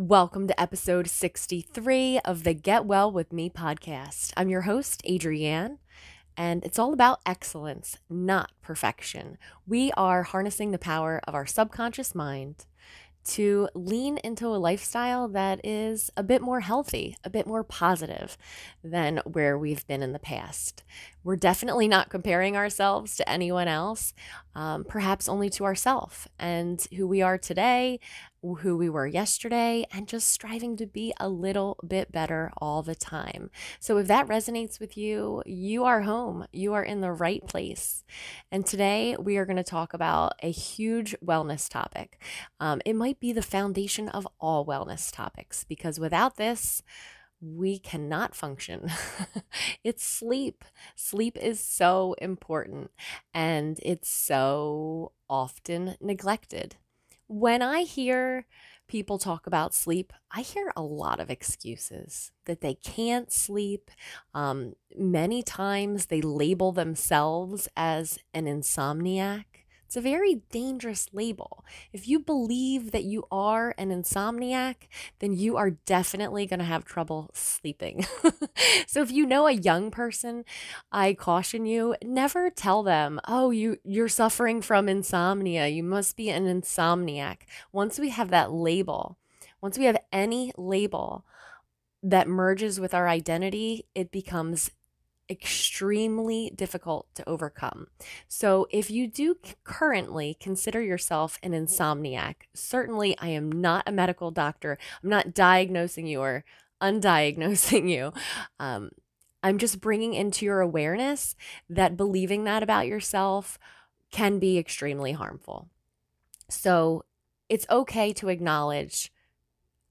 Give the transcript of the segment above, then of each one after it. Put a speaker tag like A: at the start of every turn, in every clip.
A: Welcome to episode 63 of the Get Well With Me podcast. I'm your host, Adrienne, and it's all about excellence, not perfection. We are harnessing the power of our subconscious mind to lean into a lifestyle that is a bit more healthy, a bit more positive than where we've been in the past. We're definitely not comparing ourselves to anyone else, um, perhaps only to ourselves and who we are today, who we were yesterday, and just striving to be a little bit better all the time. So, if that resonates with you, you are home, you are in the right place. And today we are going to talk about a huge wellness topic. Um, it might be the foundation of all wellness topics because without this, we cannot function. it's sleep. Sleep is so important and it's so often neglected. When I hear people talk about sleep, I hear a lot of excuses that they can't sleep. Um, many times they label themselves as an insomniac. It's a very dangerous label. If you believe that you are an insomniac, then you are definitely going to have trouble sleeping. so if you know a young person, I caution you, never tell them, "Oh, you you're suffering from insomnia. You must be an insomniac." Once we have that label, once we have any label that merges with our identity, it becomes extremely difficult to overcome. So, if you do currently consider yourself an insomniac, certainly I am not a medical doctor. I'm not diagnosing you or undiagnosing you. Um, I'm just bringing into your awareness that believing that about yourself can be extremely harmful. So, it's okay to acknowledge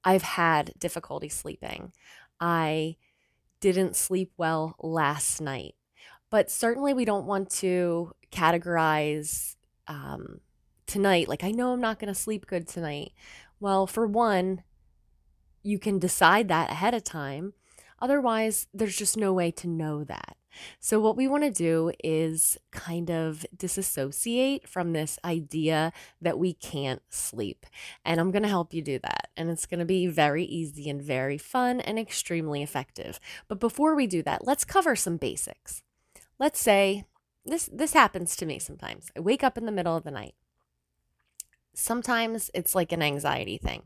A: I've had difficulty sleeping. I didn't sleep well last night. But certainly, we don't want to categorize um, tonight, like, I know I'm not going to sleep good tonight. Well, for one, you can decide that ahead of time. Otherwise, there's just no way to know that. So, what we want to do is kind of disassociate from this idea that we can't sleep. And I'm going to help you do that. And it's going to be very easy and very fun and extremely effective. But before we do that, let's cover some basics. Let's say this this happens to me sometimes. I wake up in the middle of the night. Sometimes it's like an anxiety thing.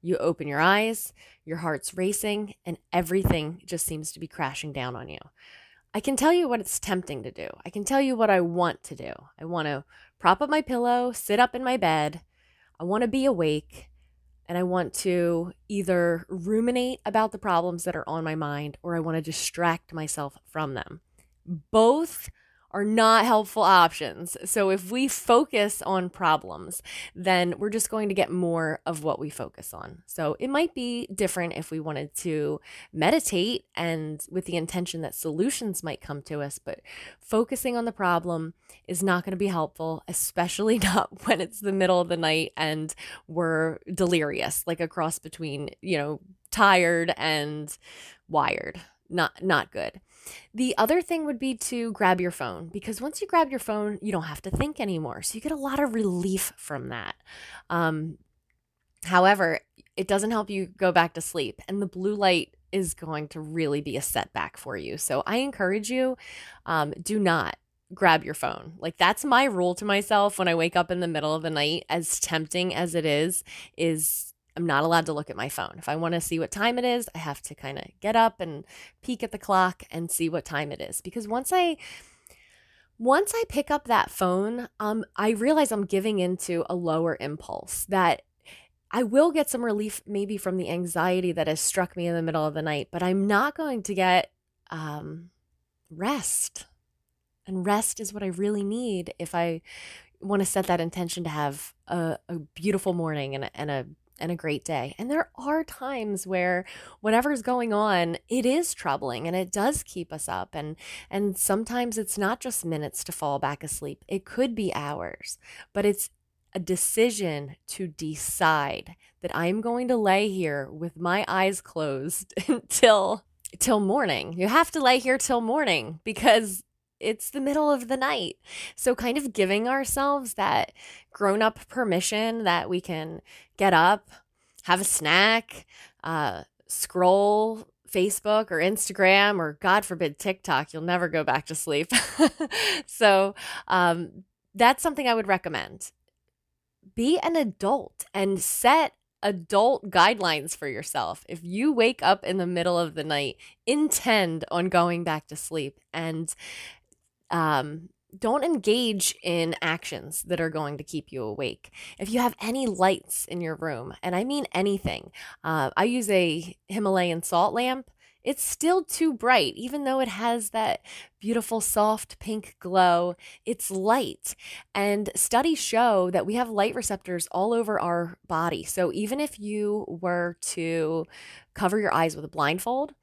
A: You open your eyes, your heart's racing, and everything just seems to be crashing down on you. I can tell you what it's tempting to do. I can tell you what I want to do. I want to prop up my pillow, sit up in my bed. I want to be awake and I want to either ruminate about the problems that are on my mind or I want to distract myself from them. Both are not helpful options. So if we focus on problems, then we're just going to get more of what we focus on. So it might be different if we wanted to meditate and with the intention that solutions might come to us, but focusing on the problem is not going to be helpful, especially not when it's the middle of the night and we're delirious, like a cross between, you know, tired and wired. Not not good. The other thing would be to grab your phone because once you grab your phone, you don't have to think anymore. So you get a lot of relief from that. Um, however, it doesn't help you go back to sleep, and the blue light is going to really be a setback for you. So I encourage you um, do not grab your phone. Like that's my rule to myself when I wake up in the middle of the night as tempting as it is is I'm not allowed to look at my phone. If I want to see what time it is, I have to kind of get up and peek at the clock and see what time it is. Because once I once I pick up that phone, um, I realize I'm giving into a lower impulse that I will get some relief maybe from the anxiety that has struck me in the middle of the night, but I'm not going to get um, rest. And rest is what I really need if I want to set that intention to have a, a beautiful morning and a, and a and a great day. And there are times where whatever's going on, it is troubling and it does keep us up. And and sometimes it's not just minutes to fall back asleep. It could be hours. But it's a decision to decide that I'm going to lay here with my eyes closed until till morning. You have to lay here till morning because it's the middle of the night. So, kind of giving ourselves that grown up permission that we can get up, have a snack, uh, scroll Facebook or Instagram or, God forbid, TikTok. You'll never go back to sleep. so, um, that's something I would recommend. Be an adult and set adult guidelines for yourself. If you wake up in the middle of the night, intend on going back to sleep and um, don't engage in actions that are going to keep you awake. If you have any lights in your room, and I mean anything, uh, I use a Himalayan salt lamp. It's still too bright, even though it has that beautiful, soft pink glow. It's light. And studies show that we have light receptors all over our body. So even if you were to cover your eyes with a blindfold,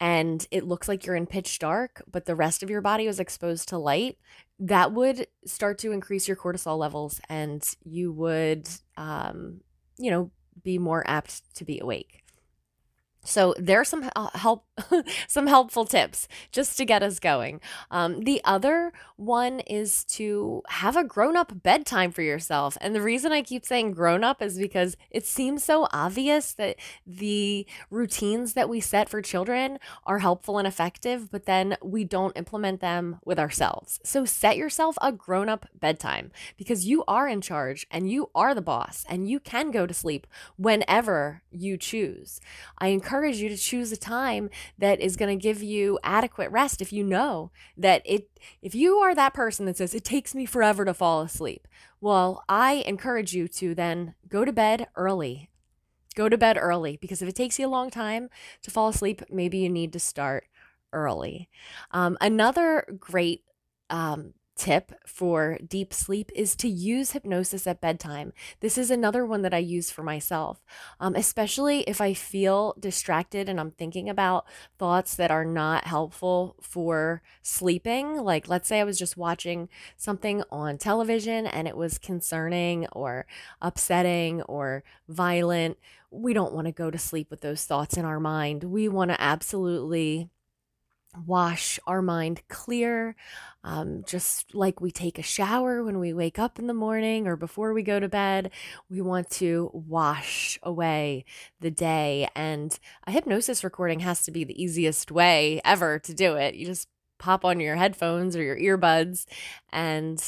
A: and it looks like you're in pitch dark, but the rest of your body was exposed to light, that would start to increase your cortisol levels and you would, um, you know, be more apt to be awake. So there's some uh, help, some helpful tips just to get us going. Um, the other one is to have a grown-up bedtime for yourself. And the reason I keep saying grown-up is because it seems so obvious that the routines that we set for children are helpful and effective, but then we don't implement them with ourselves. So set yourself a grown-up bedtime because you are in charge and you are the boss and you can go to sleep whenever you choose. I encourage you to choose a time that is going to give you adequate rest if you know that it if you are that person that says it takes me forever to fall asleep. Well, I encourage you to then go to bed early. Go to bed early because if it takes you a long time to fall asleep, maybe you need to start early. Um, another great um, tip for deep sleep is to use hypnosis at bedtime. This is another one that I use for myself, um, especially if I feel distracted and I'm thinking about thoughts that are not helpful for sleeping. Like, let's say I was just watching something on television and it was concerning or upsetting or violent. We don't want to go to sleep with those thoughts in our mind. We want to absolutely wash our mind clear, um, just like we take a shower when we wake up in the morning or before we go to bed. We want to wash away the day. And a hypnosis recording has to be the easiest way ever to do it. You just pop on your headphones or your earbuds and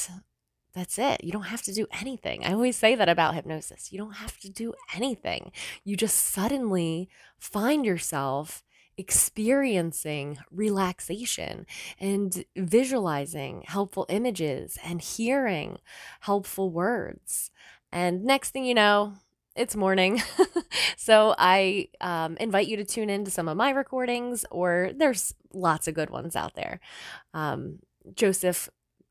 A: that's it. You don't have to do anything. I always say that about hypnosis. You don't have to do anything. You just suddenly find yourself experiencing relaxation and visualizing helpful images and hearing helpful words. And next thing you know, it's morning. so I um, invite you to tune in to some of my recordings, or there's lots of good ones out there. Um, Joseph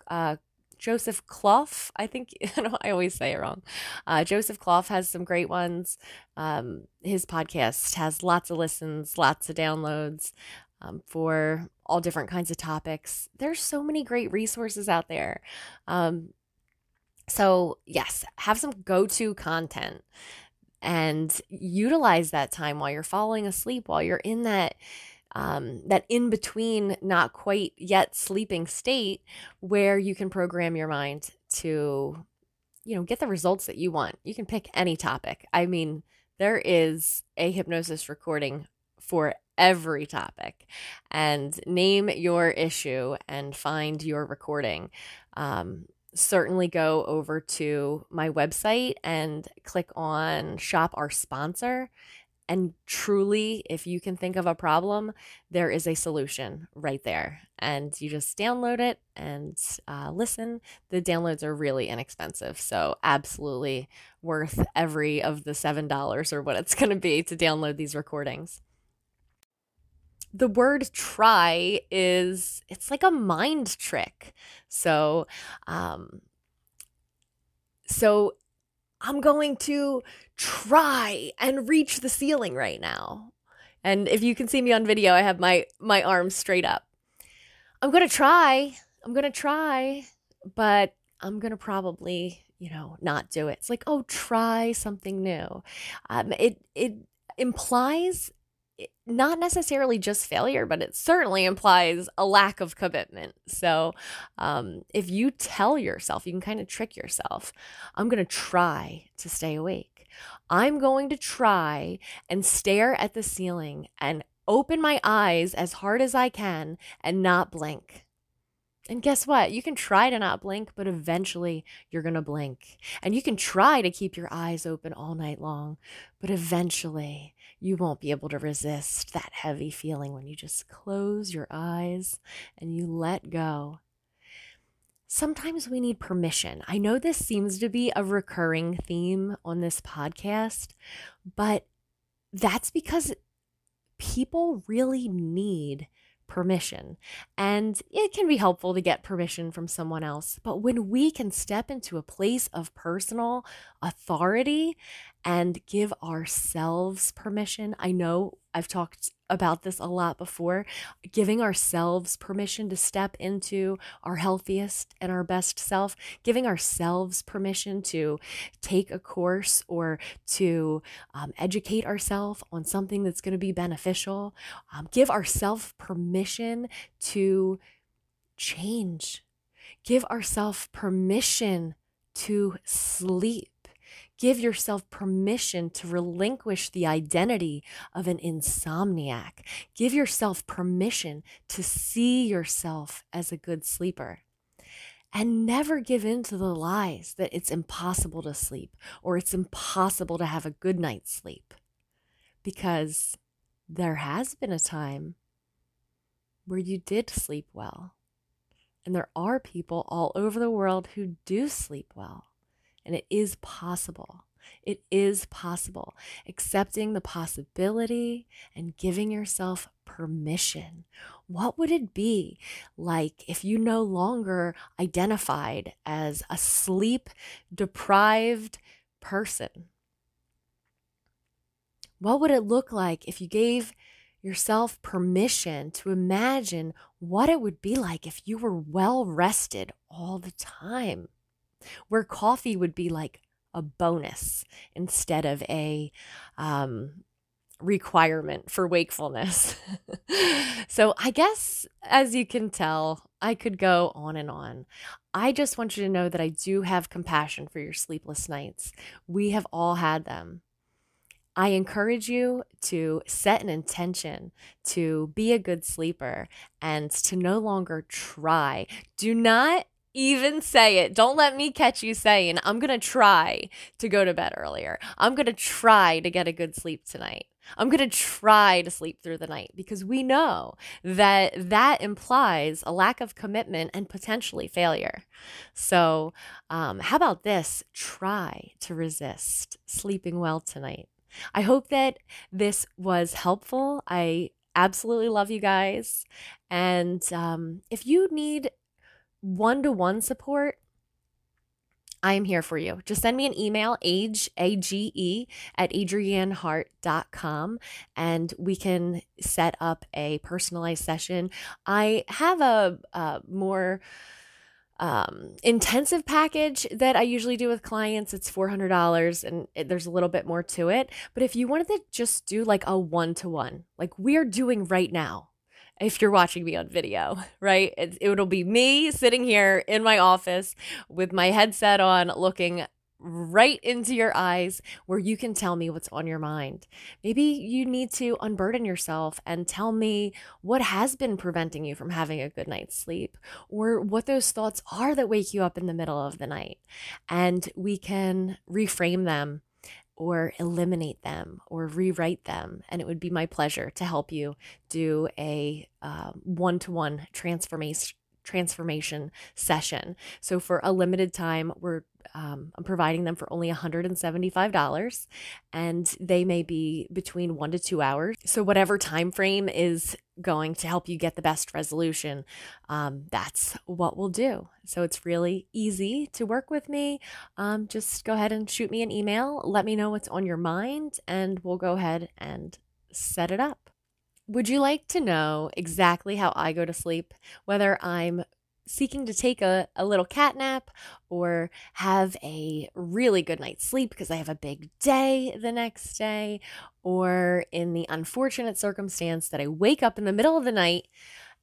A: uh, Joseph Clough. I think I always say it wrong. Uh, Joseph Clough has some great ones. Um, his podcast has lots of listens, lots of downloads um, for all different kinds of topics. There's so many great resources out there. Um, so, yes, have some go to content and utilize that time while you're falling asleep, while you're in that um, that in between, not quite yet sleeping state where you can program your mind to, you know, get the results that you want. You can pick any topic. I mean, there is a hypnosis recording for every topic and name your issue and find your recording. Um, certainly go over to my website and click on shop our sponsor and truly, if you can think of a problem, there is a solution right there. And you just download it and uh, listen. The downloads are really inexpensive. So, absolutely worth every of the $7 or what it's going to be to download these recordings. the word try is it's like a mind trick. So, um, so I'm going to try and reach the ceiling right now. And if you can see me on video, I have my my arms straight up. I'm going to try. I'm going to try, but I'm going to probably, you know, not do it. It's like, "Oh, try something new." Um, it it implies not necessarily just failure, but it certainly implies a lack of commitment. So, um, if you tell yourself, you can kind of trick yourself, I'm going to try to stay awake. I'm going to try and stare at the ceiling and open my eyes as hard as I can and not blink. And guess what? You can try to not blink, but eventually you're going to blink. And you can try to keep your eyes open all night long, but eventually you won't be able to resist that heavy feeling when you just close your eyes and you let go. Sometimes we need permission. I know this seems to be a recurring theme on this podcast, but that's because people really need permission. And it can be helpful to get permission from someone else. But when we can step into a place of personal authority and give ourselves permission, I know I've talked about this a lot before, giving ourselves permission to step into our healthiest and our best self, giving ourselves permission to take a course or to um, educate ourselves on something that's going to be beneficial, um, give ourselves permission to change, give ourselves permission to sleep Give yourself permission to relinquish the identity of an insomniac. Give yourself permission to see yourself as a good sleeper. And never give in to the lies that it's impossible to sleep or it's impossible to have a good night's sleep. Because there has been a time where you did sleep well. And there are people all over the world who do sleep well. And it is possible. It is possible. Accepting the possibility and giving yourself permission. What would it be like if you no longer identified as a sleep deprived person? What would it look like if you gave yourself permission to imagine what it would be like if you were well rested all the time? Where coffee would be like a bonus instead of a um, requirement for wakefulness. so I guess, as you can tell, I could go on and on. I just want you to know that I do have compassion for your sleepless nights. We have all had them. I encourage you to set an intention to be a good sleeper and to no longer try. Do not even say it. Don't let me catch you saying, I'm going to try to go to bed earlier. I'm going to try to get a good sleep tonight. I'm going to try to sleep through the night because we know that that implies a lack of commitment and potentially failure. So, um, how about this? Try to resist sleeping well tonight. I hope that this was helpful. I absolutely love you guys. And um, if you need one to one support, I am here for you. Just send me an email, age, A-G-E, at adriennehart.com, and we can set up a personalized session. I have a, a more um, intensive package that I usually do with clients. It's $400 and it, there's a little bit more to it. But if you wanted to just do like a one to one, like we're doing right now, if you're watching me on video, right? It, it'll be me sitting here in my office with my headset on, looking right into your eyes where you can tell me what's on your mind. Maybe you need to unburden yourself and tell me what has been preventing you from having a good night's sleep or what those thoughts are that wake you up in the middle of the night. And we can reframe them or eliminate them or rewrite them. And it would be my pleasure to help you do a one to one transformation transformation session. So for a limited time, we're um, I'm providing them for only $175 and they may be between one to two hours. So whatever time frame is going to help you get the best resolution, um, that's what we'll do. So it's really easy to work with me. Um, just go ahead and shoot me an email. Let me know what's on your mind and we'll go ahead and set it up. Would you like to know exactly how I go to sleep? Whether I'm seeking to take a, a little cat nap or have a really good night's sleep because I have a big day the next day, or in the unfortunate circumstance that I wake up in the middle of the night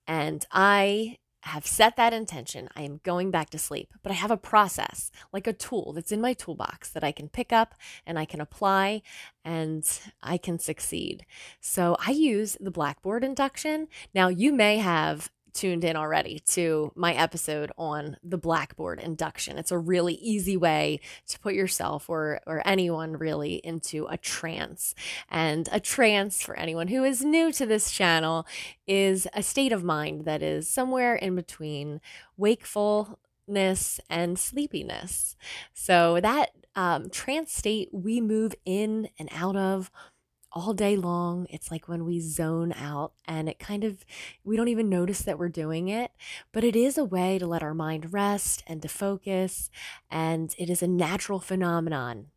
A: and I have set that intention. I am going back to sleep, but I have a process, like a tool that's in my toolbox that I can pick up and I can apply and I can succeed. So I use the Blackboard induction. Now, you may have tuned in already to my episode on the Blackboard induction. It's a really easy way to put yourself or or anyone really into a trance. And a trance for anyone who is new to this channel is a state of mind that is somewhere in between wakefulness and sleepiness. So that um, trance state we move in and out of all day long. It's like when we zone out and it kind of, we don't even notice that we're doing it, but it is a way to let our mind rest and to focus. And it is a natural phenomenon.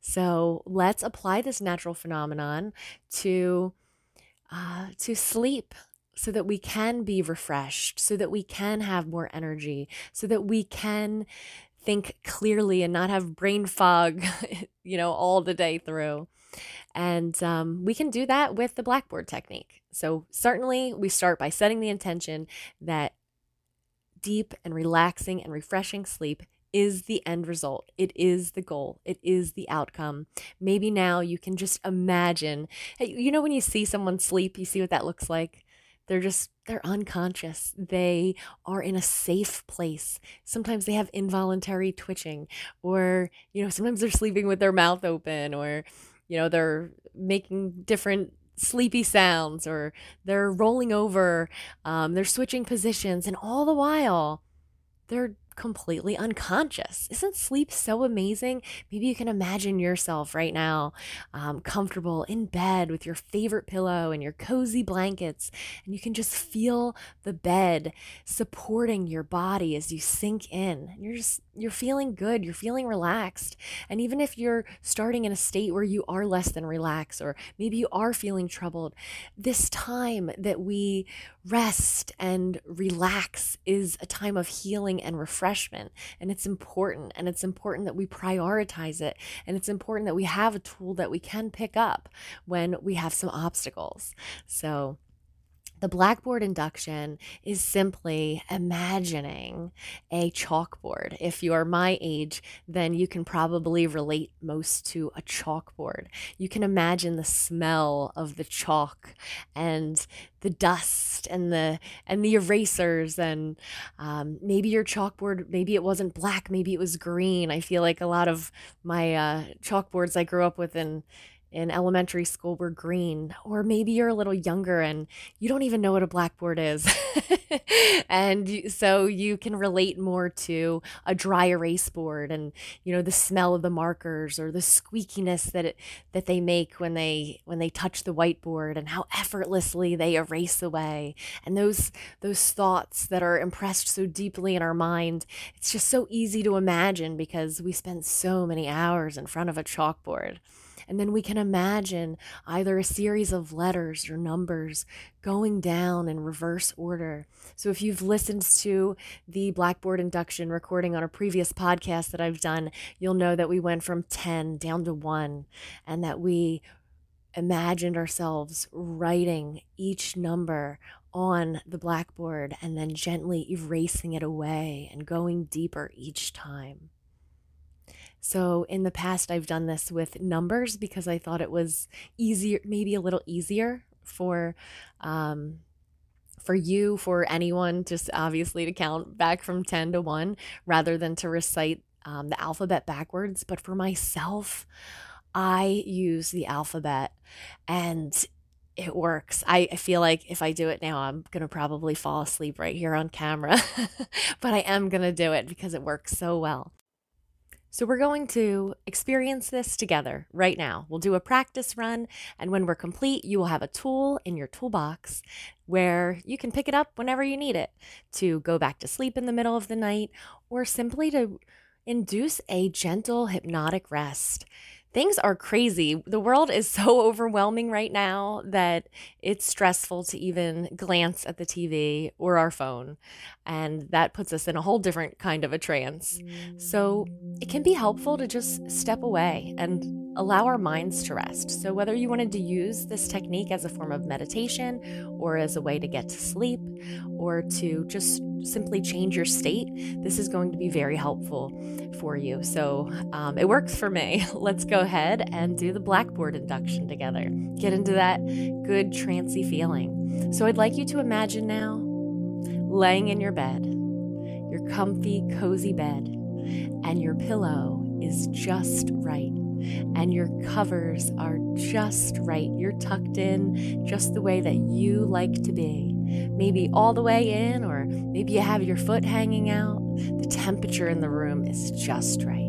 A: So let's apply this natural phenomenon to, uh, to sleep so that we can be refreshed, so that we can have more energy, so that we can think clearly and not have brain fog, you know, all the day through. And um, we can do that with the Blackboard technique. So, certainly, we start by setting the intention that deep and relaxing and refreshing sleep is the end result. It is the goal. It is the outcome. Maybe now you can just imagine. You know, when you see someone sleep, you see what that looks like? They're just, they're unconscious. They are in a safe place. Sometimes they have involuntary twitching, or, you know, sometimes they're sleeping with their mouth open, or, you know, they're making different sleepy sounds or they're rolling over, um, they're switching positions, and all the while they're completely unconscious. Isn't sleep so amazing? Maybe you can imagine yourself right now um, comfortable in bed with your favorite pillow and your cozy blankets, and you can just feel the bed supporting your body as you sink in. You're just you're feeling good, you're feeling relaxed. And even if you're starting in a state where you are less than relaxed, or maybe you are feeling troubled, this time that we rest and relax is a time of healing and refreshment. And it's important. And it's important that we prioritize it. And it's important that we have a tool that we can pick up when we have some obstacles. So, the Blackboard induction is simply imagining a chalkboard. If you're my age, then you can probably relate most to a chalkboard. You can imagine the smell of the chalk and the dust and the and the erasers and um, maybe your chalkboard maybe it wasn't black maybe it was green i feel like a lot of my uh, chalkboards i grew up with in in elementary school were green, or maybe you're a little younger and you don't even know what a blackboard is. and so you can relate more to a dry erase board and you know the smell of the markers or the squeakiness that it that they make when they when they touch the whiteboard and how effortlessly they erase away and those those thoughts that are impressed so deeply in our mind it's just so easy to imagine because we spend so many hours in front of a chalkboard and then we can imagine either a series of letters or numbers going down in reverse order. So if you've listened to the Blackboard induction recording on a previous podcast that I've done, you'll know that we went from 10 down to 1 and that we imagined ourselves writing each number on the blackboard and then gently erasing it away and going deeper each time. So in the past, I've done this with numbers because I thought it was easier, maybe a little easier for, um, for you, for anyone, just obviously to count back from 10 to 1 rather than to recite um, the alphabet backwards. But for myself, I use the alphabet and it works. I, I feel like if I do it now, I'm going to probably fall asleep right here on camera, but I am going to do it because it works so well. So, we're going to experience this together right now. We'll do a practice run, and when we're complete, you will have a tool in your toolbox where you can pick it up whenever you need it to go back to sleep in the middle of the night or simply to induce a gentle hypnotic rest things are crazy. The world is so overwhelming right now that it's stressful to even glance at the TV or our phone. And that puts us in a whole different kind of a trance. So it can be helpful to just step away and allow our minds to rest. So, whether you wanted to use this technique as a form of meditation or as a way to get to sleep or to just simply change your state, this is going to be very helpful for you. So, um, it works for me. Let's go ahead and do the blackboard induction together. Get into that good, trancy feeling. So, I'd like you to imagine now laying in your bed, your comfy, cozy bed, and your pillow is just right and your covers are just right. You're tucked in just the way that you like to be. Maybe all the way in, or maybe you have your foot hanging out. The temperature in the room is just right.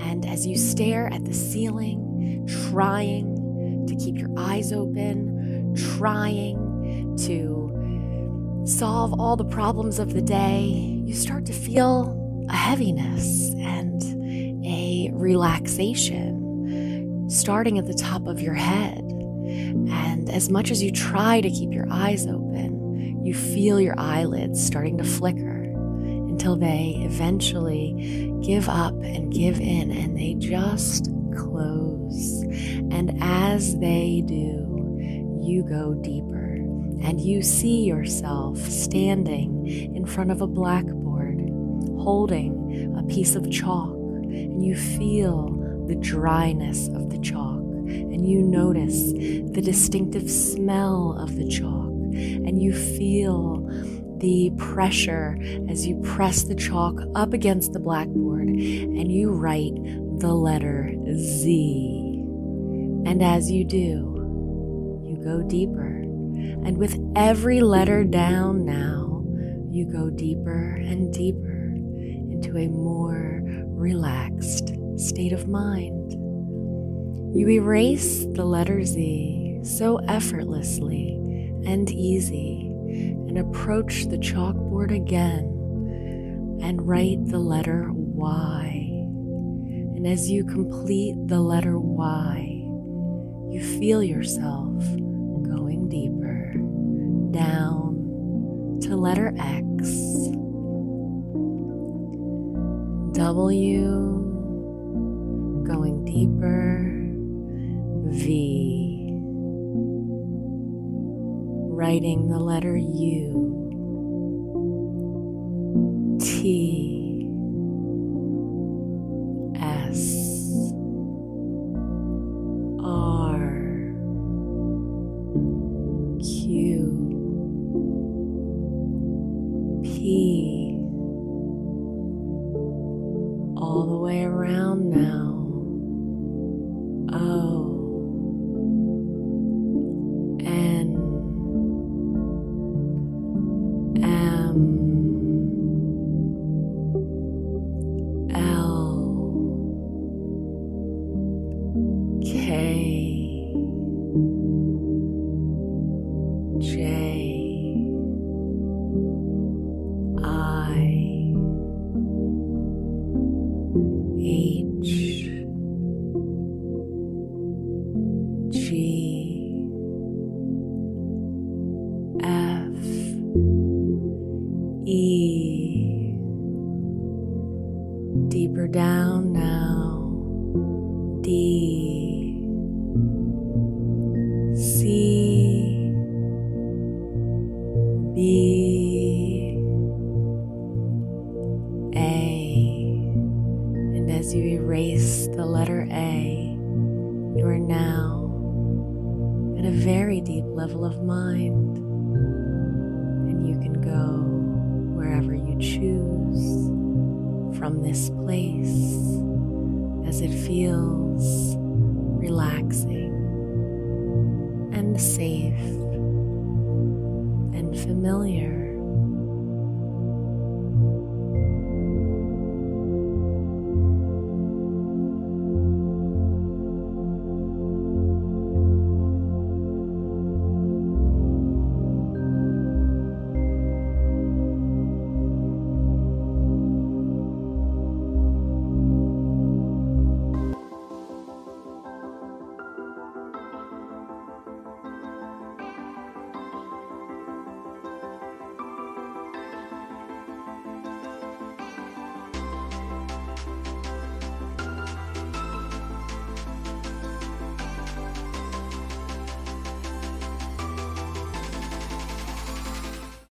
A: And as you stare at the ceiling, trying to keep your eyes open, trying to solve all the problems of the day, you start to feel a heaviness and a relaxation starting at the top of your head. And as much as you try to keep your eyes open, you feel your eyelids starting to flicker until they eventually give up and give in and they just close. And as they do, you go deeper and you see yourself standing in front of a blackboard holding a piece of chalk and you feel the dryness of the chalk, and you notice the distinctive smell of the chalk, and you feel the pressure as you press the chalk up against the blackboard and you write the letter Z. And as you do, you go deeper. And with every letter down now, you go deeper and deeper into a more relaxed state of mind. You erase the letter Z so effortlessly and easy and approach the chalkboard again and write the letter Y. And as you complete the letter Y, you feel yourself going deeper down to letter X W, letter U, G familiar.